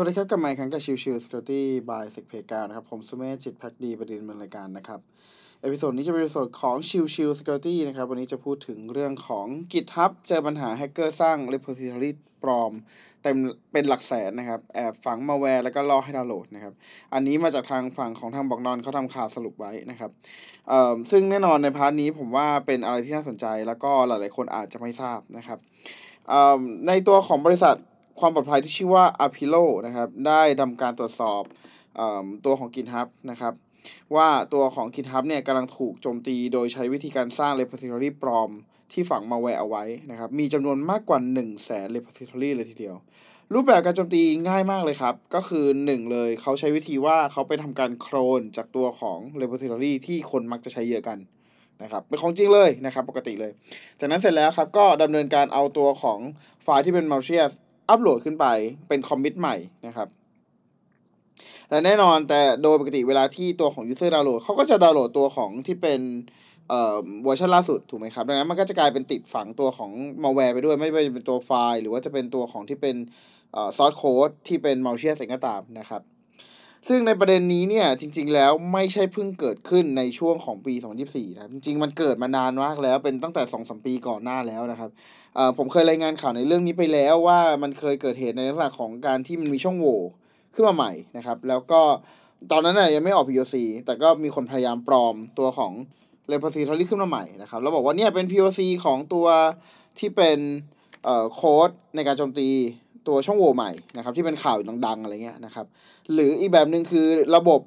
สวัสดีครับกลับมาอีกครั้งกับ Chill Chill Security by SECPlayground นะครับ ผมสุเมธจิตพักดีผู้ดำเนินรายการนะครับ episode นี้จะเป็น episode ของ Chill Chill Security นะครับ วันนี้จะพูดถึงเรื่องของ GitHub เจอปัญหาแฮกเกอร์สร้าง repository ปลอม เต็มเป็นหลักแสนนะครับ แอบฝังมัลแวร์แล้วก็ล่อให้ดาวน์โหลดนะครับ อันนี้มาจากทางฝั่งของทาง Blognone เขาทำข่าวสรุปไว้นะครับซึ่งแน่นอนใน part นี้ผมว่าเป็นอะไรที่น่าสนใจ แล้วก็หลายๆคนอาจจะไม่ทราบนะครับในตัวของบริษัท ความปลอดภัยที่ชื่อว่า a p i l o นะครับได้ทำการตรวจสอบอตัวของ GitHub นะครับว่าตัวของ GitHub เนี่ยกำลังถูกโจมตีโดยใช้วิธีการสร้าง repository ปลอม ที่ฝังมาแวร์เอาไว้นะครับมีจำนวนมากกว่า 1 0 0 0 0แสน repository เลยทีเดียว รูปแบบการโจมตีง่ายมากเลยครับ ก็คือ 1 เลยเขาใช้วิธีว่าเขาไปทำการโคลนจากตัวของ repository ที่คนมักจะใช้เยอะกันนะครับเป็นของจริงเลยนะครับปกติเลย จากนั้นเสร็จแล้วครับก็ดำเนินการเอาตัวของไฟล์ที่เป็น malicious อัปโหลดขึ้นไปเป็น commit ใหม่นะครับและแน่นอนแต่โดยปกติเวลาที่ตัวของ user ดาวน์โหลดเขาก็จะดาวน์โหลดตัวของที่เป็นเอ่อเวอร์ชันล่าสุดถูกไหมครับ ดังนั้นมันก็จะกลายเป็นติดฝังตัวของมัลแวร์ไปด้วย ไม่ว่าจะเป็นตัวไฟล์ หรือว่าจะเป็นตัวของที่เป็นเอ่อ source code ที่เป็น malicious เองก็ตามนะครับ ซึ่งในประเด็นนี้เนี่ยจริง ๆ แล้วไม่ใช่เพิ่งเกิดขึ้นในช่วงของปี 2024 นะจริง ๆ มันเกิดมานานมากแล้วเป็นตั้งแต่ 2-3 ปีก่อนหน้าแล้วนะครับผมเคยรายงานข่าวในเรื่องนี้ไปแล้วว่ามันเคยเกิดเหตุในลักษณะของการที่มันมีช่องโหว่ขึ้นมาใหม่นะครับ แล้วก็ตอนนั้นน่ะยังไม่ออก POC แต่ก็มีคนพยายามปลอมตัวของ repository ขึ้นมาใหม่นะครับแล้วบอกว่าเนี่ยเป็น POC ของตัวที่เป็นเอ่อโค้ดในการโจมตี ตัวช่องโหว่ใหม่นะครับที่เป็นข่าวดังๆอะไรเงี้ยนะครับหรืออีกแบบหนึ่งคือระบบ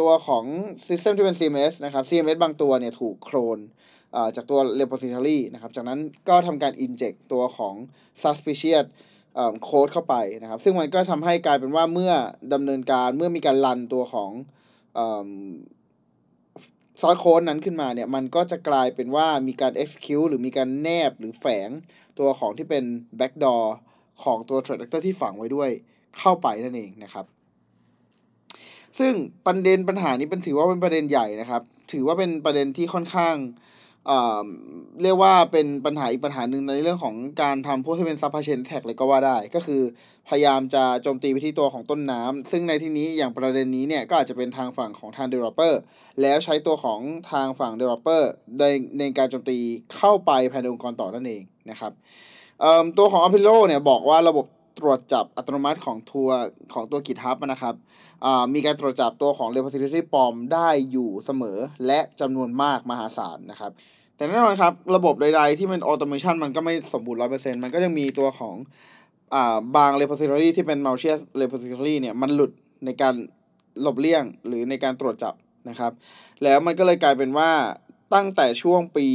ตัวของ System ที่เป็น CMS นะครับ CMS บางตัวเนี่ยถูกโคลนจากตัว repository นะครับ จากนั้นก็ทำการ inject ตัวของ suspicious โค้ดเข้าไปนะครับ ซึ่งมันก็ทำให้กลายเป็นว่าเมื่อดำเนินการเมื่อมีการรันตัวของซอสโค้ดนั้นขึ้นมาเนี่ย มันก็จะกลายเป็นว่ามีการ execute หรือมีการแนบหรือแฝงตัวของที่เป็น backdoor ของตัว threat actor ที่ฝังไว้ด้วยเข้าไปนั่นเองนะครับ ซึ่งประเด็นปัญหานี้เป็นถือว่าเป็นประเด็นใหญ่นะครับ ถือว่าเป็นประเด็นที่ค่อนข้างเรียกว่าเป็นปัญหาอีกปัญหาหนึ่งในเรื่องของการทำพวกที่เป็น supply chain attack เลยก็ว่าได้ ก็คือพยายามจะโจมตีไปที่ตัวของต้นน้ำ ซึ่งในที่นี้อย่างประเด็นนี้เนี่ยก็อาจจะเป็นทางฝั่งของทาง developer แล้วใช้ตัวของทางฝั่ง developer ในในการโจมตีเข้าไปภายในองค์กรต่อนั่นเองนะครับ ตัวของ Apollo เนี่ยบอกว่าระบบตรวจจับอัตโนมัติของทัวร์ของตัว GitHub นะครับมีการตรวจจับตัวของ repository ปลอมได้อยู่เสมอและจำนวนมากมหาศาลนะครับ แต่แน่นอนครับ ระบบใดๆที่เป็น automation มันก็ไม่สมบูรณ์ร้อยเปอร์เซ็นต์มันก็ยังมีตัวของบาง repository ที่เป็น malicious repository เนี่ยมันหลุดในการหลบเลี่ยงหรือในการตรวจจับนะครับ แล้วมันก็เลยกลายเป็นว่าตั้งแต่ช่วงปี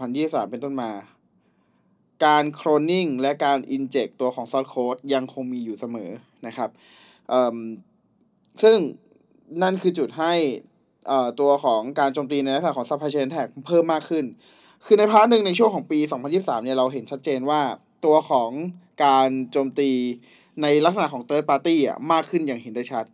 2023 เป็นต้นมา การโคลนนิ่งและการ inject ตัวของ source code ยังคงมีอยู่เสมอนะครับซึ่งนั่นคือจุดให้ตัวของการโจมตีในลักษณะของ supply chain attack เพิ่มมากขึ้น คือใน part หนึ่งในช่วงของปี 2023 เนี่ยเราเห็นชัดเจนว่าตัวของการโจมตีในลักษณะของ third party อะมากขึ้นอย่างเห็นได้ชัด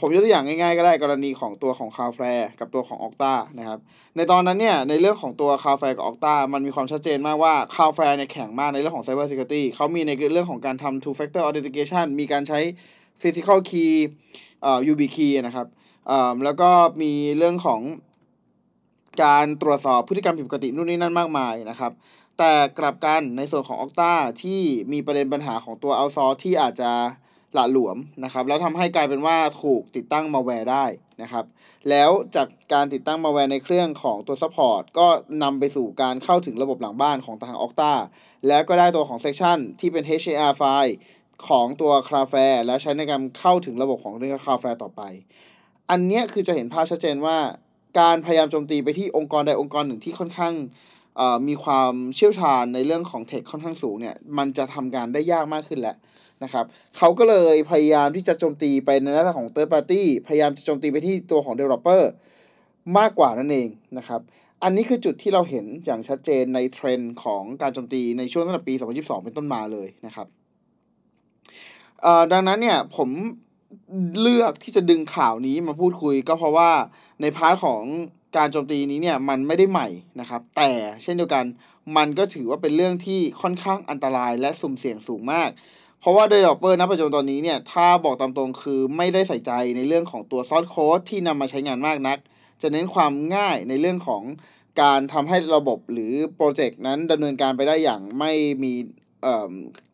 ผมยกตัวอย่างง่ายๆก็ได้กรณีของตัวของคาแฟกับตัวของออกตานะครับ ในตอนนั้นเนี่ยในเรื่องของตัวคาแฟกับออกตามันมีความชัดเจนมากว่าคาแฟเนี่ยแข็งมากในเรื่องของ Cyber Security เขามีในเรื่องของการทำ two factor authentication มีการใช้ physical key เอ่อ UB key นะครับเอ่อแล้วก็มีเรื่องของการตรวจสอบพฤติกรรมผิดปกตินู่นนี่นั่นมากมายนะครับ แต่กลับกันในส่วนของ Okta ที่มีประเด็นปัญหาของตัวเอาซอที่อาจจะ หละหลวมนะครับแล้วทำให้กลายเป็นว่าถูกติดตั้งมัลแวร์ได้นะครับแล้วจากการติดตั้งมัลแวร์ในเครื่องของตัว support ก็นำไปสู่การเข้าถึงระบบหลังบ้านของทาง Okta แล้วก็ได้ตัวของ session ที่เป็น HAR ไฟล์ของตัว Cloudflare แล้วใช้ในการเข้าถึงระบบของเรื่อง Cloudflare ต่อไป อันนี้คือจะเห็นภาพชัดเจนว่า การพยายามโจมตีไปที่องค์กรใดองค์กรหนึ่งที่ค่อนข้างมีความเชี่ยวชาญในเรื่องของเทคค่อนข้างสูงเนี่ยมันจะทำการได้ยากมากขึ้นแหละ นะครับเขาก็เลยพยายามที่จะโจมตีไปในลักษณะของ third party พยายามจะโจมตีไปที่ตัวของ developer มากกว่านั่นเองนะครับอันนี้คือจุดที่เราเห็นอย่างชัดเจนในเทรนด์ของการโจมตีในช่วงตั้งแต่ปี 2022 เป็นต้นมาเลยนะครับดังนั้นเนี่ยผมเลือกที่จะดึงข่าวนี้มาพูดคุยก็เพราะว่าใน part ของการโจมตีนี้เนี่ยมันไม่ได้ใหม่นะครับ แต่เช่นเดียวกันมันก็ถือว่าเป็นเรื่องที่ค่อนข้างอันตรายและสุ่มเสี่ยงสูงมาก เพราะว่า developer ณปัจจุบันตอนนี้เนี่ย ถ้าบอกตามตรงคือไม่ได้ใส่ใจในเรื่องของตัว source code ที่นำมาใช้งานมากนัก จะเน้นความง่ายในเรื่องของการทำให้ระบบหรือโปรเจกต์นั้นดำเนินการไปได้อย่างไม่มี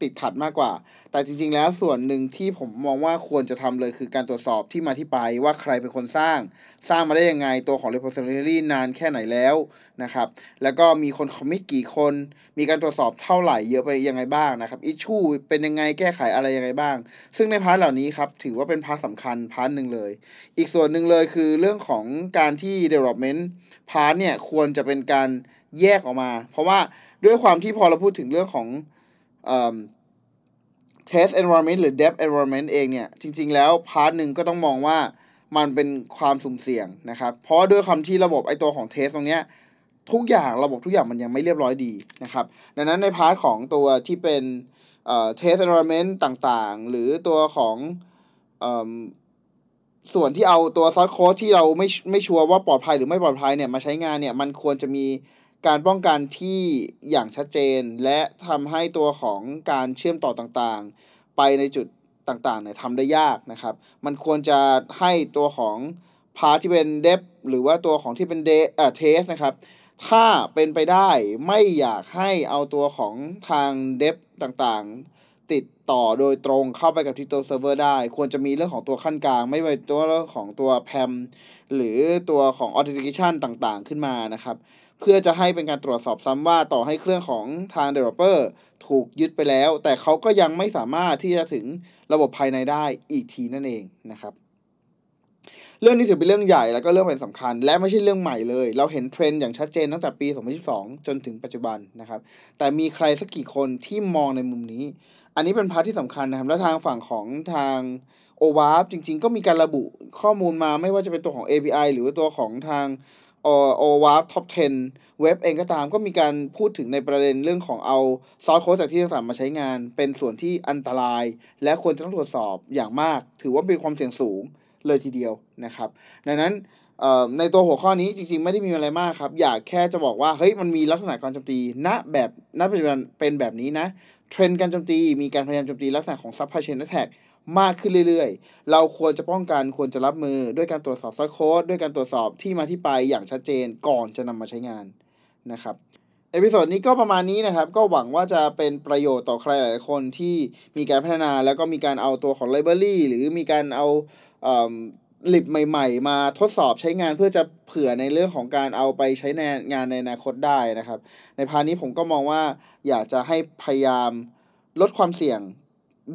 ติดขัดมากกว่า แต่จริง ๆ แล้วส่วนหนึ่งที่ผมมองว่าควรจะทำเลยคือการตรวจสอบที่มาที่ไปว่าใครเป็นคนสร้าง สร้างมาได้ยังไงตัวของ repository นานแค่ไหนแล้วนะครับ แล้วก็มีคน commit กี่คน มีการตรวจสอบเท่าไหร่เยอะไปยังไงบ้างนะครับ issue เป็นยังไงแก้ไขอะไรยังไงบ้าง ซึ่งใน part เหล่านี้ครับ ถือว่าเป็น part สำคัญ part หนึ่งเลย อีกส่วนหนึ่งเลยคือเรื่องของการที่ development พาร์ทเนี่ยควรจะเป็นการแยกออกมา เพราะว่าด้วยความที่พอเราพูดถึงเรื่องของ test environment หรือ dev environment เองเนี่ย จริง ๆ แล้ว part หนึ่งก็ต้องมองว่ามันเป็นความสุ่มเสี่ยงนะครับ เพราะด้วยความที่ระบบไอตัวของ test ตรงเนี้ยทุกอย่างระบบทุกอย่างมันยังไม่เรียบร้อยดีนะครับ ดังนั้นใน part ของตัวที่เป็นเอ่อ test environment ต่างๆ หรือตัวของเอ่อส่วนที่เอาตัว source code ที่เราไม่ไม่ชัวร์ว่าปลอดภัยหรือไม่ปลอดภัยเนี่ยมาใช้งานเนี่ยมันควรจะมี การป้องกันที่อย่างชัดเจน และทำให้ตัวของการเชื่อมต่อต่างๆ ไปในจุดต่างๆเนี่ยทำได้ยากนะครับ มันควรจะให้ตัวของพาที่เป็นเดฟหรือว่าตัวของที่เป็นเดเอ่อเทสนะครับ ถ้าเป็นไปได้ไม่อยากให้เอาตัวของทางเดฟต่างๆ ติดต่อโดยตรงเข้าไปกับที่ตัวเซิร์ฟเวอร์ได้ ควรจะมีเรื่องของตัวขั้นกลาง ไม่ใช่ตัวเรื่องของตัวแพมหรือตัวของ authentication ต่างๆ ขึ้นมานะครับ เพื่อจะให้เป็นการตรวจสอบซ้ำว่าต่อให้เครื่องของทาง developer ถูกยึดไปแล้ว แต่เขาก็ยังไม่สามารถที่จะถึงระบบภายในได้อีกทีนั่นเองนะครับ เรื่องนี้ถือเป็นเรื่องใหญ่แล้วก็เรื่องเป็นสำคัญ และไม่ใช่เรื่องใหม่เลย เราเห็นเทรนด์อย่างชัดเจนตั้งแต่ปี 2022 จนถึงปัจจุบันนะครับ แต่มีใครสักกี่คนที่มองในมุมนี้ อันนี้เป็น part ที่สำคัญนะครับและทางฝั่งของทาง o w a p จริง ๆ ก็มีการระบุข้อมูลมาไม่ว่าจะเป็นตัวของ API หรือว่าตัวของทาง OWASP Top 10 เว็บเองก็ตามก็มีการพูดถึงในประเด็นเรื่องของเอา source code จากที่ต่างๆมาใช้งาน เป็นส่วนที่อันตราย และควรจะต้องตรวจสอบอย่างมาก ถือว่าเป็นความเสี่ยงสูงเลยทีเดียวนะครับ ดังนั้นในตัวหัวข้อนี้จริงๆ ไม่ได้มีอะไรมากครับ อยากแค่จะบอกว่า เฮ้ยมันมีลักษณะการโจมตีณแบบณปัจจุบันเป็นแบบนี้นะ ทรนด์การโจมตีมีการพยายามโจมตีลักษณะของ supply chain attack มากขึ้นเรื่อยๆ เราควรจะป้องกันควรจะรับมือด้วยการตรวจสอบ source code ด้วยการตรวจสอบที่มาที่ไปอย่างชัดเจนก่อนจะนำมาใช้งานนะครับ episode นี้ก็ประมาณนี้นะครับ ก็หวังว่าจะเป็นประโยชน์ต่อใครหลายคนที่มีการพัฒนาแล้วก็มีการเอาตัวของ library หรือมีการเอา lib ใหม่ ๆ มาทดสอบใช้งานเพื่อจะเผื่อในเรื่องของการเอาไปใช้ในงานในอนาคตได้นะครับ ใน part นี้ผมก็มองว่าอยากจะให้พยายามลดความเสี่ยง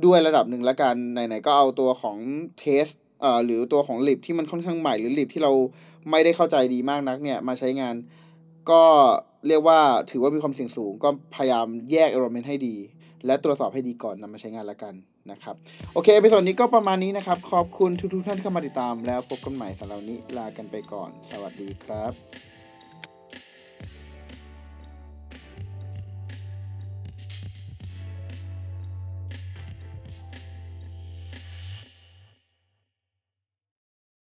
ด้วยระดับหนึ่งละกันไหนๆก็เอาตัวของ test เอ่อหรือตัวของ lib ที่มันค่อนข้างใหม่ หรือ lib ที่เราไม่ได้เข้าใจดีมากนักเนี่ยมาใช้งาน ก็เรียกว่าถือว่ามีความเสี่ยงสูง ก็พยายามแยก environment ให้ดี และตรวจสอบให้ดีก่อนนำมาใช้งานละกัน นะครับโอเคไปส่วนนี้ก็ประมาณนี้นะครับ ขอบคุณทุกๆท่านที่เข้ามาติดตามแล้วพบกันใหม่สำหรับนี้ลากันไปก่อน สวัสดีครับ